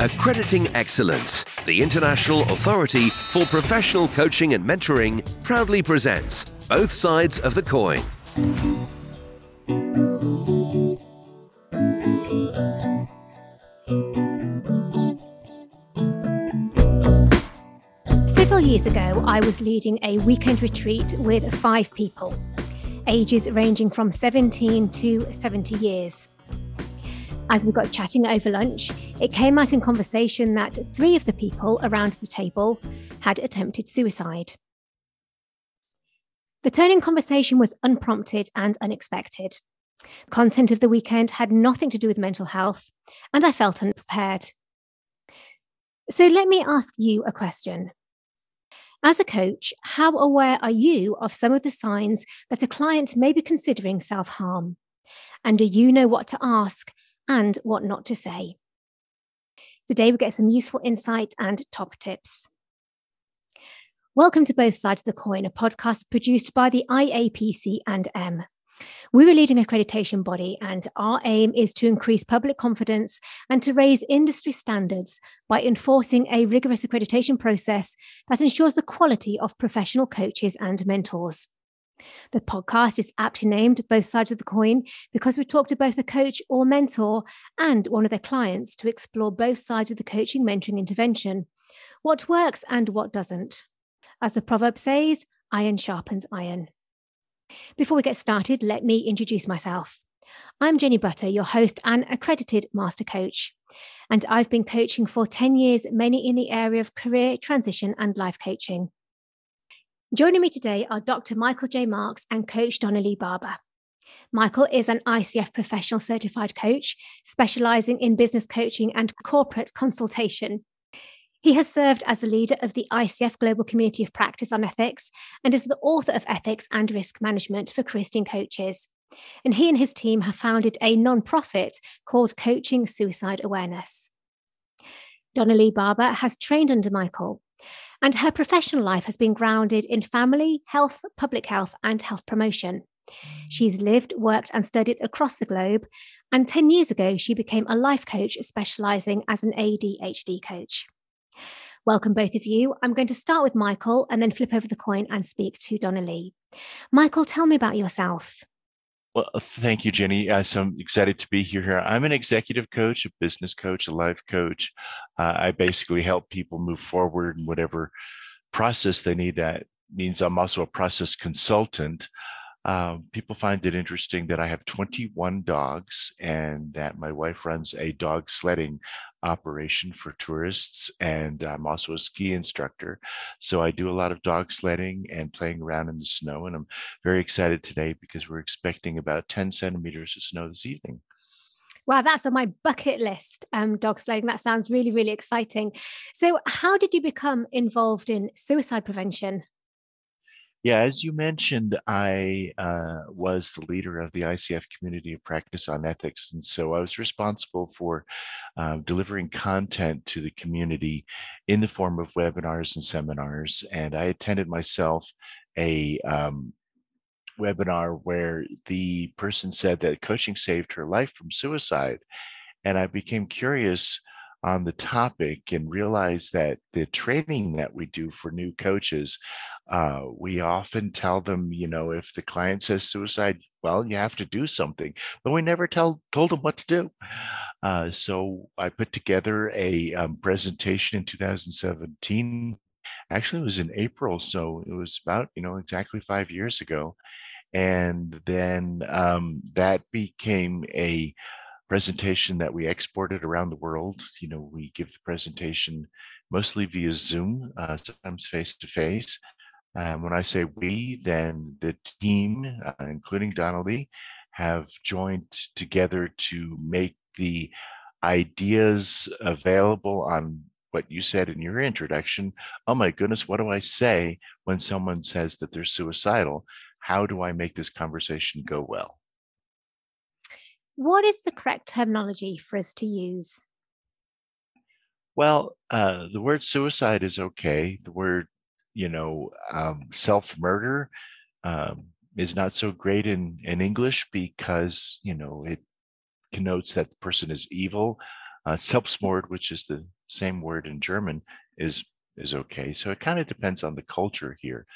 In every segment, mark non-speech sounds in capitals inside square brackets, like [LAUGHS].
Accrediting Excellence, the international authority for professional coaching and mentoring, proudly presents Both Sides of the Coin. Several years ago, I was leading a weekend retreat with five people, ages ranging from 17 to 70 years. As we got chatting over lunch, it came out in conversation that three of the people around the table had attempted suicide. The turning conversation was unprompted and unexpected. Content of the weekend had nothing to do with mental health, and I felt unprepared. So let me ask you a question. As a coach, how aware are you of some of the signs that a client may be considering self harm? And do you know what to ask and what not to say. Today, we get some useful insight and top tips. Welcome to Both Sides of the Coin, a podcast produced by the IAPC and M. We're a leading accreditation body, and our aim is to increase public confidence and to raise industry standards by enforcing a rigorous accreditation process that ensures the quality of professional coaches and mentors. The podcast is aptly named Both Sides of the Coin because we talk to both a coach or mentor and one of their clients to explore both sides of the coaching mentoring intervention what works and what doesn't. As the proverb says, iron sharpens iron. Before we get started, let me introduce myself. I'm Jenny Butter, your host and accredited master coach. And I've been coaching for 10 years, mainly in the area of career transition and life coaching. Joining me today are Dr. Michael J. Marx and Coach Donnelly Barber. Michael is an ICF professional certified coach, specializing in business coaching and corporate consultation. He has served as the leader of the ICF Global Community of Practice on Ethics and is the author of Ethics and Risk Management for Christian Coaches. And he and his team have founded a non-profit called Coaching Suicide Awareness. Donnelly Barber has trained under Michael and her professional life has been grounded in family, health, public health, and health promotion. She's lived, worked, and studied across the globe. And 10 years ago, she became a life coach specializing as an ADHD coach. Welcome, both of you. I'm going to start with Michael and then flip over the coin and speak to Donnelly. Michael, tell me about yourself. Well, uh, thank you, Jenny. Uh, so I'm excited to be here. I'm an executive coach, a business coach, a life coach. Uh, I basically help people move forward in whatever process they need. That means I'm also a process consultant. Um, people find it interesting that I have 21 dogs and that my wife runs a dog sledding operation for tourists. And I'm also a ski instructor. So I do a lot of dog sledding and playing around in the snow. And I'm very excited today because we're expecting about 10 centimeters of snow this evening. Wow, that's on my bucket list, um, dog sledding. That sounds really, really exciting. So, how did you become involved in suicide prevention? Yeah, as you mentioned, I uh, was the leader of the ICF Community of Practice on Ethics. And so I was responsible for uh, delivering content to the community in the form of webinars and seminars. And I attended myself a um, webinar where the person said that coaching saved her life from suicide. And I became curious on the topic and realized that the training that we do for new coaches uh, we often tell them, you know, if the client says suicide, well, you have to do something, but we never tell told them what to do. Uh, so I put together a um, presentation in 2017. Actually, it was in April, so it was about you know exactly five years ago, and then um, that became a presentation that we exported around the world. You know, we give the presentation mostly via Zoom, uh, sometimes face to face. And when I say we, then the team, uh, including Donnelly, have joined together to make the ideas available on what you said in your introduction. Oh my goodness, what do I say when someone says that they're suicidal? How do I make this conversation go well? What is the correct terminology for us to use? Well, uh, the word suicide is okay. The word you know, um, self murder um, is not so great in, in English because, you know, it connotes that the person is evil. Uh, Selbstmord, which is the same word in German, is is okay. So it kind of depends on the culture here.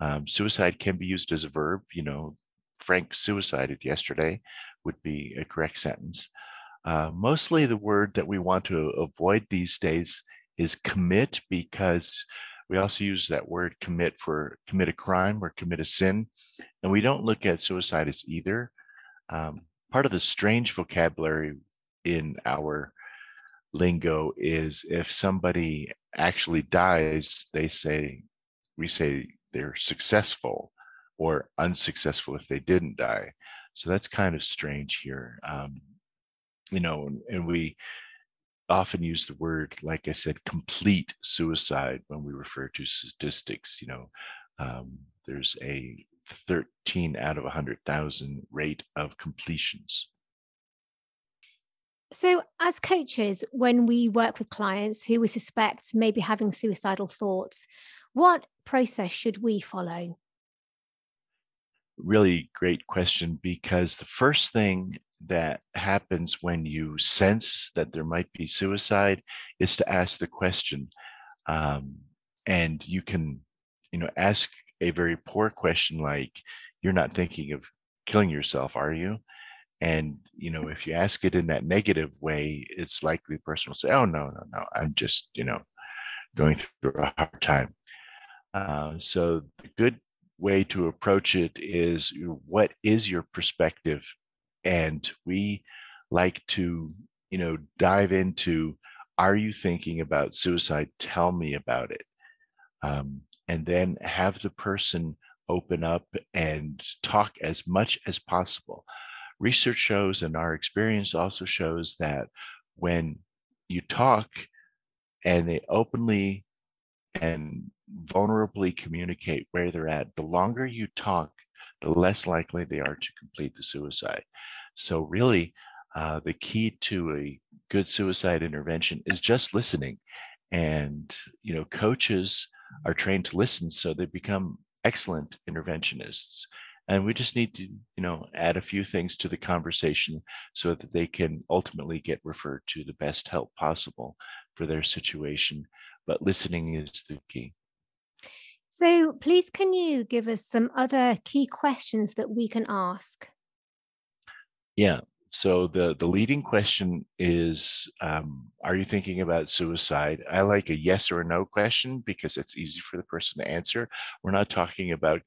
Um, suicide can be used as a verb. You know, Frank suicided yesterday would be a correct sentence. Uh, mostly the word that we want to avoid these days is commit because we also use that word commit for commit a crime or commit a sin. And we don't look at suicide as either. Um, part of the strange vocabulary in our lingo is if somebody actually dies, they say, we say they're successful or unsuccessful if they didn't die. So that's kind of strange here. Um, you know, and, and we often use the word, like I said, complete suicide when we refer to statistics. You know, um, there's a 13 out of 100,000 rate of completions. So, as coaches, when we work with clients who we suspect may be having suicidal thoughts, what process should we follow? Really great question because the first thing that happens when you sense that there might be suicide is to ask the question. Um, and you can, you know, ask a very poor question like, You're not thinking of killing yourself, are you? And, you know, if you ask it in that negative way, it's likely the person will say, Oh, no, no, no, I'm just, you know, going through a hard time. Uh, so the good way to approach it is what is your perspective and we like to you know dive into are you thinking about suicide? Tell me about it. Um, and then have the person open up and talk as much as possible. Research shows and our experience also shows that when you talk and they openly and vulnerably communicate where they're at the longer you talk the less likely they are to complete the suicide so, really, uh, the key to a good suicide intervention is just listening. And, you know, coaches are trained to listen, so they become excellent interventionists. And we just need to, you know, add a few things to the conversation so that they can ultimately get referred to the best help possible for their situation. But listening is the key. So, please, can you give us some other key questions that we can ask? Yeah. So the the leading question is, um, are you thinking about suicide? I like a yes or a no question because it's easy for the person to answer. We're not talking about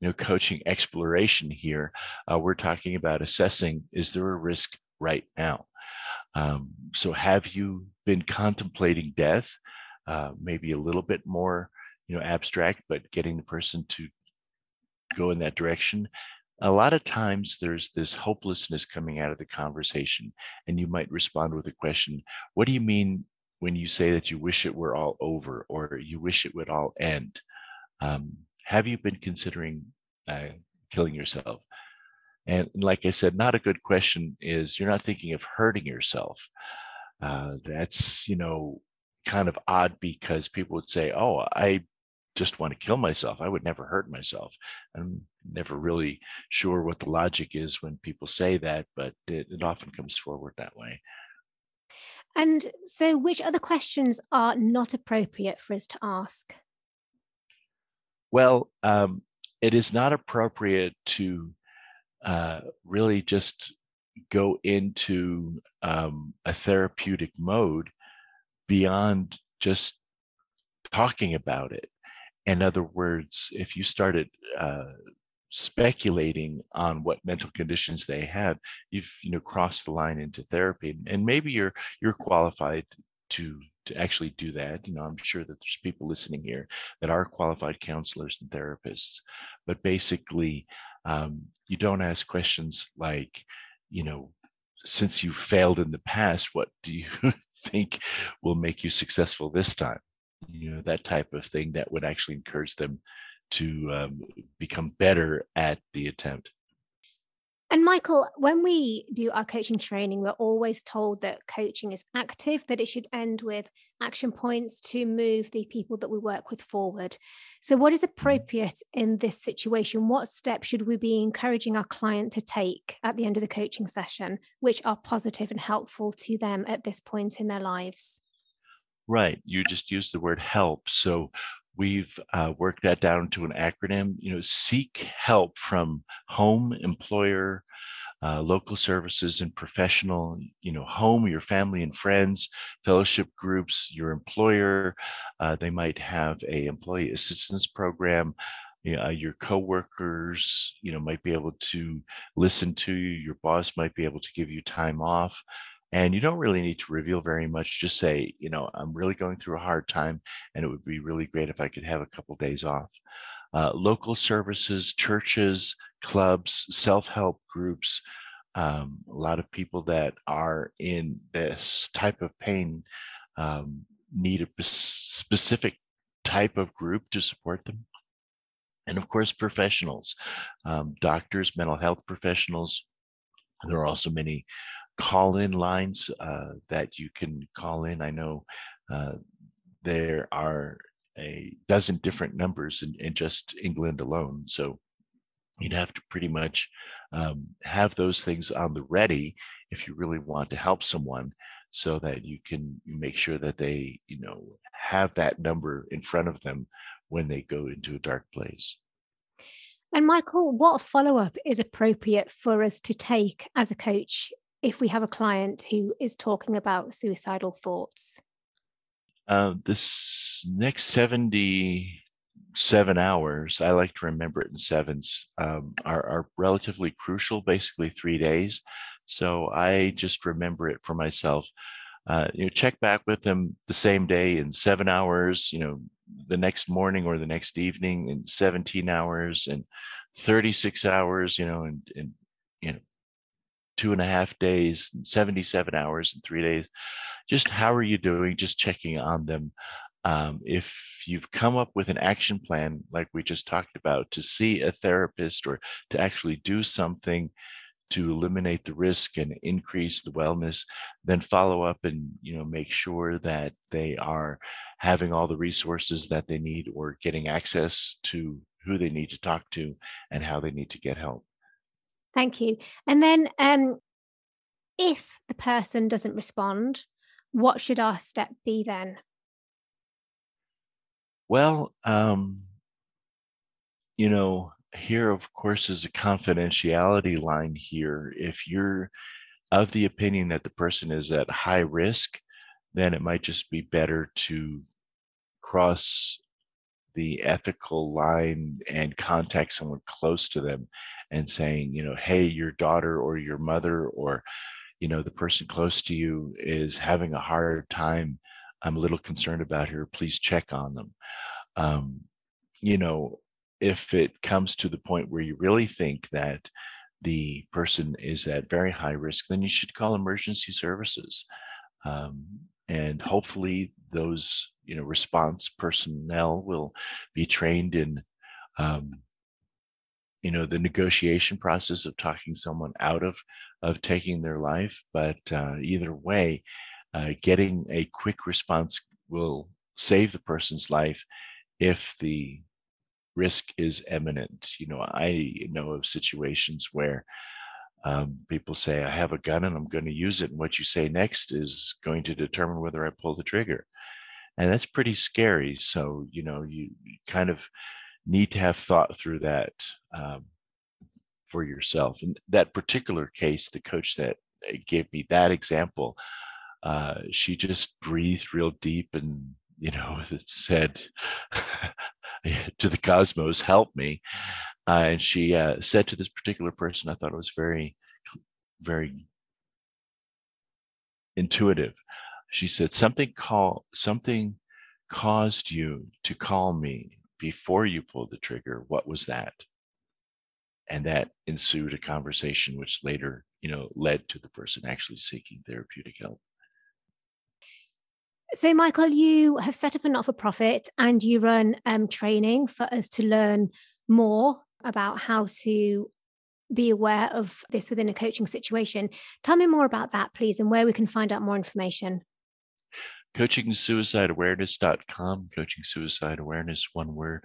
you know coaching exploration here. Uh, we're talking about assessing: is there a risk right now? Um, so have you been contemplating death? Uh, maybe a little bit more you know abstract, but getting the person to go in that direction a lot of times there's this hopelessness coming out of the conversation and you might respond with a question what do you mean when you say that you wish it were all over or you wish it would all end um, have you been considering uh, killing yourself and like i said not a good question is you're not thinking of hurting yourself uh, that's you know kind of odd because people would say oh i just want to kill myself. I would never hurt myself. I'm never really sure what the logic is when people say that, but it, it often comes forward that way. And so, which other questions are not appropriate for us to ask? Well, um, it is not appropriate to uh, really just go into um, a therapeutic mode beyond just talking about it. In other words, if you started uh, speculating on what mental conditions they have, you've you know crossed the line into therapy, and maybe you're you're qualified to to actually do that. You know, I'm sure that there's people listening here that are qualified counselors and therapists, but basically, um, you don't ask questions like, you know, since you failed in the past, what do you [LAUGHS] think will make you successful this time? you know that type of thing that would actually encourage them to um, become better at the attempt And Michael, when we do our coaching training, we're always told that coaching is active, that it should end with action points to move the people that we work with forward. So, what is appropriate in this situation? What steps should we be encouraging our client to take at the end of the coaching session, which are positive and helpful to them at this point in their lives? Right. You just used the word help. So, we've uh, worked that down to an acronym you know seek help from home employer uh, local services and professional you know home your family and friends fellowship groups your employer uh, they might have a employee assistance program. Know, your coworkers you know might be able to listen to you your boss might be able to give you time off and you don't really need to reveal very much. Just say, you know, I'm really going through a hard time and it would be really great if I could have a couple days off. Uh, local services, churches, clubs, self help groups, um, a lot of people that are in this type of pain um, need a specific type of group to support them. And of course, professionals, um, doctors, mental health professionals. There are also many call in lines uh, that you can call in. I know uh, there are a dozen different numbers in, in, just England alone. So you'd have to pretty much um, have those things on the ready if you really want to help someone so that you can make sure that they, you know, have that number in front of them when they go into a dark place. And Michael, what follow up is appropriate for us to take as a coach if we have a client who is talking about suicidal thoughts? Uh, this next 77 hours, I like to remember it in sevens, um, are, are relatively crucial, basically three days. So I just remember it for myself. Uh, you know, check back with them the same day in seven hours, you know, the next morning or the next evening in 17 hours and 36 hours, you know, and, and you know, two and a half days, 77 hours in three days. Just how are you doing? Just checking on them. Um, if you've come up with an action plan, like we just talked about, to see a therapist or to actually do something to eliminate the risk and increase the wellness, then follow up and you know make sure that they are having all the resources that they need or getting access to who they need to talk to and how they need to get help. Thank you. And then, um, if the person doesn't respond, what should our step be then? Well, um, you know, here, of course, is a confidentiality line here. If you're of the opinion that the person is at high risk, then it might just be better to cross the ethical line and contact someone close to them and saying, you know, hey, your daughter or your mother or, you know, the person close to you is having a hard time. I'm a little concerned about her. Please check on them. Um, you know, if it comes to the point where you really think that the person is at very high risk, then you should call emergency services. Um, and hopefully those you know response personnel will be trained in um, you know the negotiation process of talking someone out of of taking their life but uh, either way uh, getting a quick response will save the person's life if the risk is imminent. You know i know of situations where um, people say i have a gun and i'm going to use it and what you say next is going to determine whether i pull the trigger and that's pretty scary so you know you, kind of need to have thought through that um, for yourself. In that particular case, the coach that uh, gave me that example, uh, she just breathed real deep and you know [LAUGHS] said [LAUGHS] to the cosmos, "Help me." Uh, and she uh, said to this particular person, I thought it was very, very intuitive. She said, "Something call something caused you to call me before you pulled the trigger, what was that? And that ensued a conversation which later, you know, led to the person actually seeking therapeutic help. So, Michael, you have set up a not for profit and you run um, training for us to learn more about how to be aware of this within a coaching situation. Tell me more about that, please, and where we can find out more information. CoachingSuicideAwareness.com, Coaching Suicide Awareness, one word,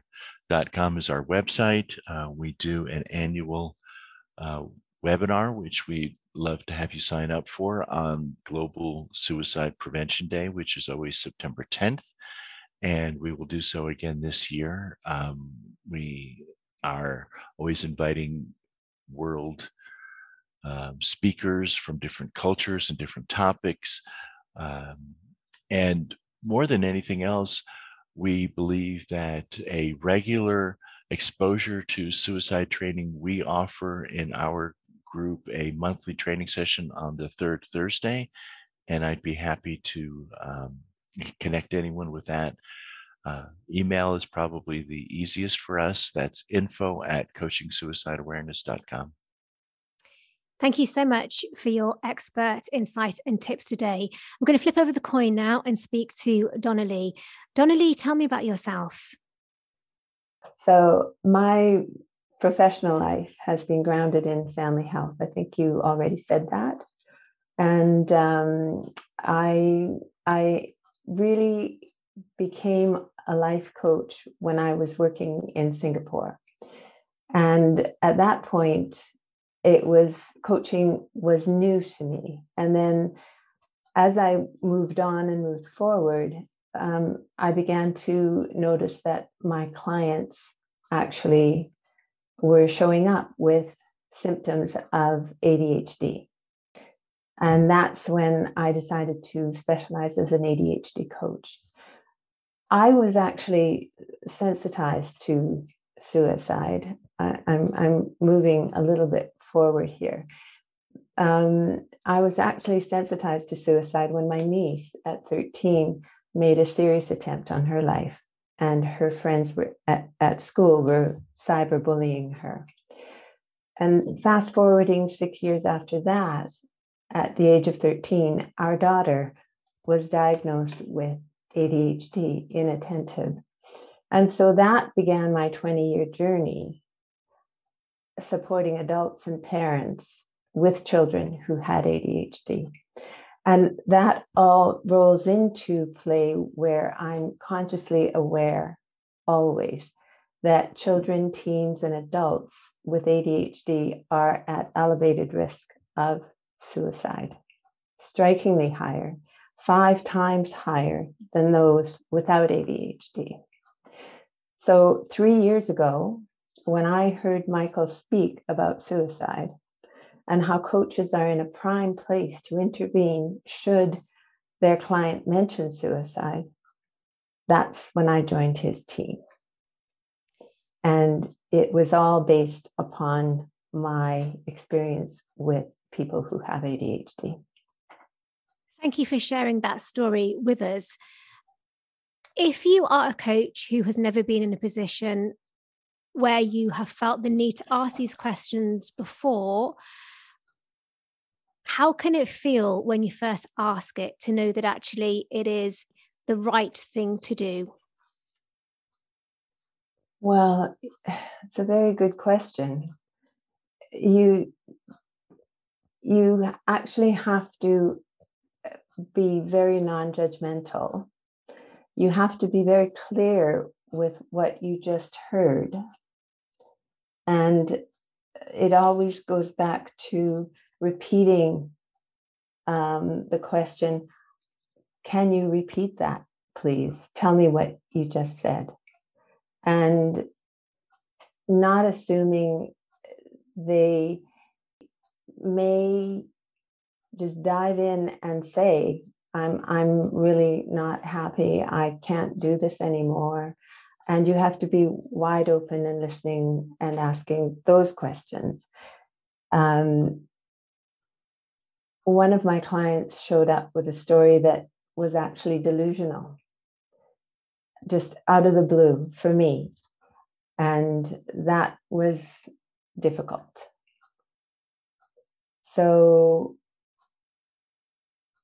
com is our website. Uh, we do an annual uh, webinar, which we love to have you sign up for on Global Suicide Prevention Day, which is always September 10th. And we will do so again this year. Um, we are always inviting world um, speakers from different cultures and different topics. Um, and more than anything else, we believe that a regular exposure to suicide training we offer in our group a monthly training session on the third Thursday, and I'd be happy to um, connect anyone with that. Uh, email is probably the easiest for us. That's info at coachingsuicideawareness.com. Thank you so much for your expert insight and tips today. I'm going to flip over the coin now and speak to Donnelly. Donnelly, tell me about yourself. So, my professional life has been grounded in family health. I think you already said that. And um, I, I really became a life coach when I was working in Singapore. And at that point, it was coaching was new to me. And then as I moved on and moved forward, um, I began to notice that my clients actually were showing up with symptoms of ADHD. And that's when I decided to specialize as an ADHD coach. I was actually sensitized to suicide. I, am I'm, I'm moving a little bit forward here. Um, I was actually sensitized to suicide when my niece at 13 made a serious attempt on her life, and her friends were at, at school were cyberbullying her. And fast forwarding six years after that, at the age of 13, our daughter was diagnosed with ADHD, inattentive. And so that began my 20 year journey supporting adults and parents with children who had ADHD. And that all rolls into play where I'm consciously aware always that children, teens, and adults with ADHD are at elevated risk of suicide, strikingly higher, five times higher than those without ADHD. So, three years ago, when I heard Michael speak about suicide and how coaches are in a prime place to intervene should their client mention suicide, that's when I joined his team. And it was all based upon my experience with people who have ADHD. Thank you for sharing that story with us. If you are a coach who has never been in a position where you have felt the need to ask these questions before, how can it feel when you first ask it to know that actually it is the right thing to do? Well, it's a very good question. You you actually have to be very non-judgmental. You have to be very clear with what you just heard and it always goes back to repeating um, the question Can you repeat that, please? Tell me what you just said. And not assuming they may just dive in and say, I'm I'm really not happy. I can't do this anymore. And you have to be wide open and listening and asking those questions. Um, one of my clients showed up with a story that was actually delusional. Just out of the blue for me. And that was difficult. So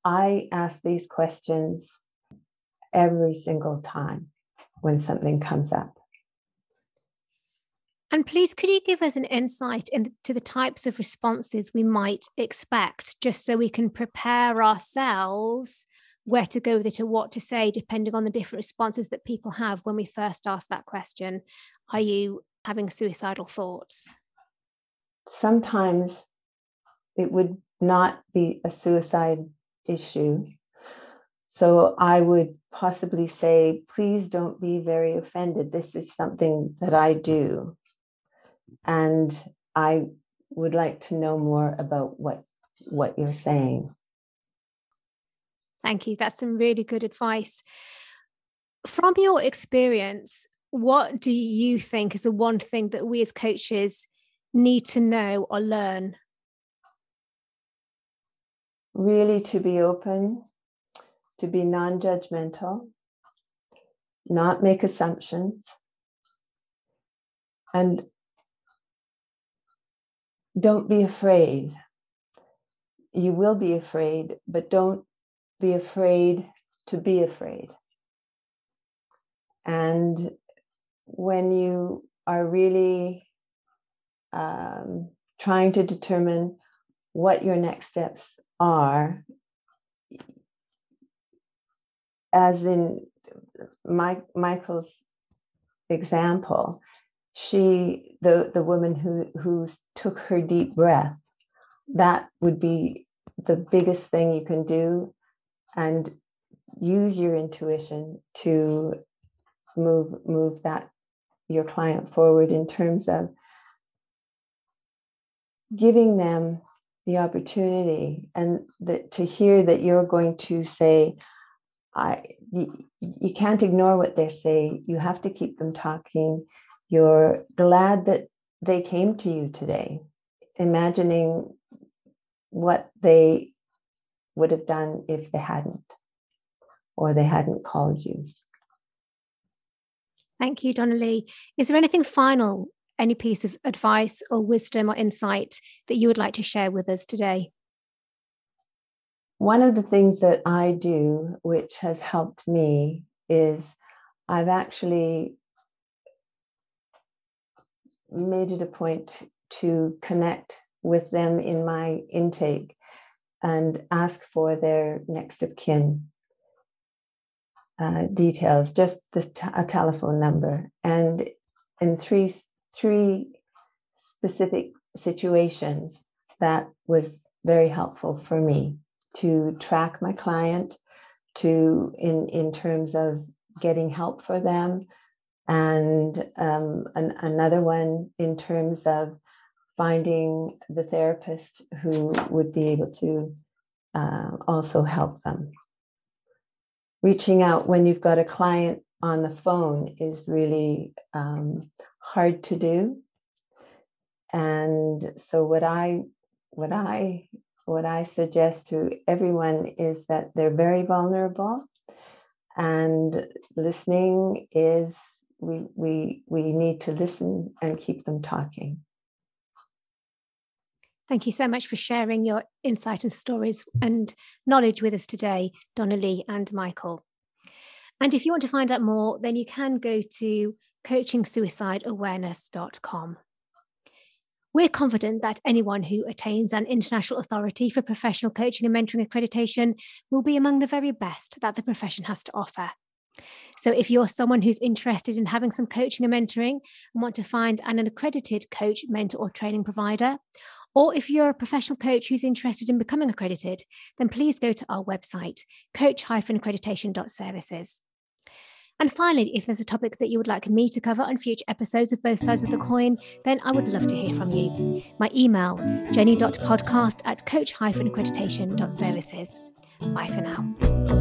i ask these questions every single time when something comes up. And please, could you give us an insight into the types of responses we might expect, just so we can prepare ourselves where to go with it or what to say, depending on the different responses that people have when we first ask that question? Are you having suicidal thoughts? Sometimes it would not be a suicide issue. So I would possibly say, please don't be very offended. This is something that I do and I would like to know more about what what you're saying. Thank you. That's some really good advice. From your experience, what do you think is the one thing that we as coaches need to know or learn? Really to be open, to be non judgmental, not make assumptions, and don't be afraid. You will be afraid, but don't be afraid to be afraid. And when you are really um, trying to determine what your next steps are, as in Mike, Michael's example, she the the woman who who took her deep breath that would be the biggest thing you can do and use your intuition to move move that your client forward in terms of giving them the opportunity and that to hear that you're going to say i you, you can't ignore what they say you have to keep them talking you're glad that they came to you today, imagining what they would have done if they hadn't, or they hadn't called you. Thank you, Donnelly. Is there anything final, any piece of advice or wisdom or insight that you would like to share with us today? One of the things that I do, which has helped me, is I've actually made it a point to connect with them in my intake and ask for their next of kin uh, details, just the t- a telephone number, and in three three specific situations that was very helpful for me to track my client to in in terms of getting help for them and um, an, another one in terms of finding the therapist who would be able to uh, also help them. Reaching out when you've got a client on the phone is really um, hard to do. And so what I what I what I suggest to everyone is that they're very vulnerable and listening is we we we need to listen and keep them talking Thank you so much for sharing your insight and stories and knowledge with us today, Donnelly and Michael. And if you want to find out more, then you can go to coachingsuicideawareness.com. We're confident that anyone who attains an international authority for professional coaching and mentoring accreditation will be among the very best that the profession has to offer. So, if you're someone who's interested in having some coaching and mentoring and want to find an accredited coach, mentor, or training provider, or if you're a professional coach who's interested in becoming accredited, then please go to our website, coach-accreditation.services. And finally, if there's a topic that you would like me to cover on future episodes of Both Sides of the Coin, then I would love to hear from you. My email, jenny.podcast at coach-accreditation.services. Bye for now.